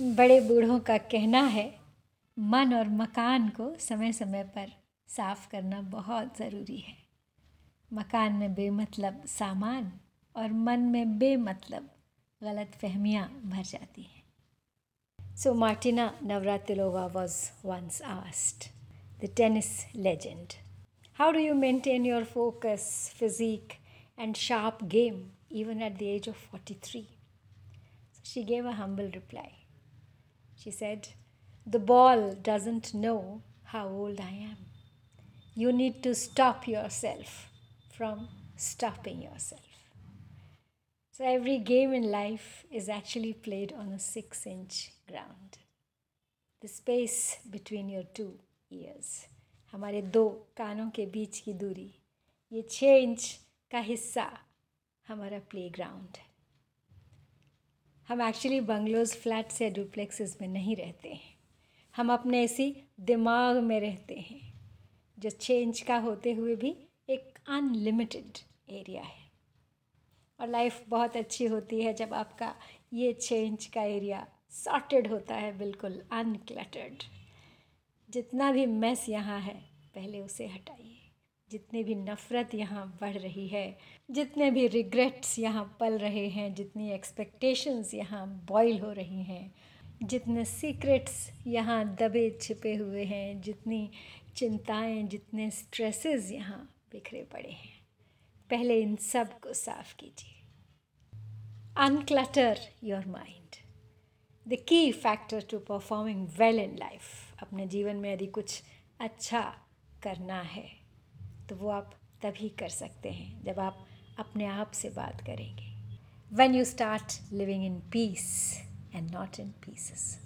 बड़े बूढ़ों का कहना है, मन और मकान को समय समय पर साफ़ करना बहुत ज़रूरी है मकान में बेमतलब सामान और मन में बेमतलब गलत फहमियाँ भर जाती हैं so Martina Navratilova was once asked the tennis legend how do you maintain your focus physique and sharp game even at the age of 43. So, she gave a humble reply. She said, The ball doesn't know how old I am. You need to stop yourself from stopping yourself. So every game in life is actually played on a six inch ground. The space between your two ears. हमारे दो कानों के बीच की दूरी ये छः inch का हिस्सा हमारा प्ले ग्राउंड है हम एक्चुअली बंगलोज फ्लैट्स या डुप्लेक्सेस में नहीं रहते हैं। हम अपने इसी दिमाग में रहते हैं, जो छः इंच का होते हुए भी एक अनलिमिटेड एरिया है। और लाइफ बहुत अच्छी होती है जब आपका ये छः इंच का एरिया सॉर्टेड होता है, बिल्कुल अनक्लटर्ड जितना भी मैस यहाँ है, पहले उसे हटाइए। जितनी भी नफ़रत यहाँ बढ़ रही है, जितने भी रिग्रेट्स यहाँ पल रहे हैं, जितनी एक्सपेक्टेशंस यहाँ बॉयल हो रही हैं, जितने सीक्रेट्स यहाँ दबे छिपे हुए हैं, जितनी चिंताएँ, जितने स्ट्रेसेस यहाँ बिखरे पड़े हैं। पहले इन सबको साफ़ कीजिए। Unclutter your mind the key factor to performing well in life अपने जीवन में यदि कुछ अच्छा करना है तो वो आप तभी कर सकते हैं, जब आप अपने आप से बात करेंगे। When you start living in peace and not in pieces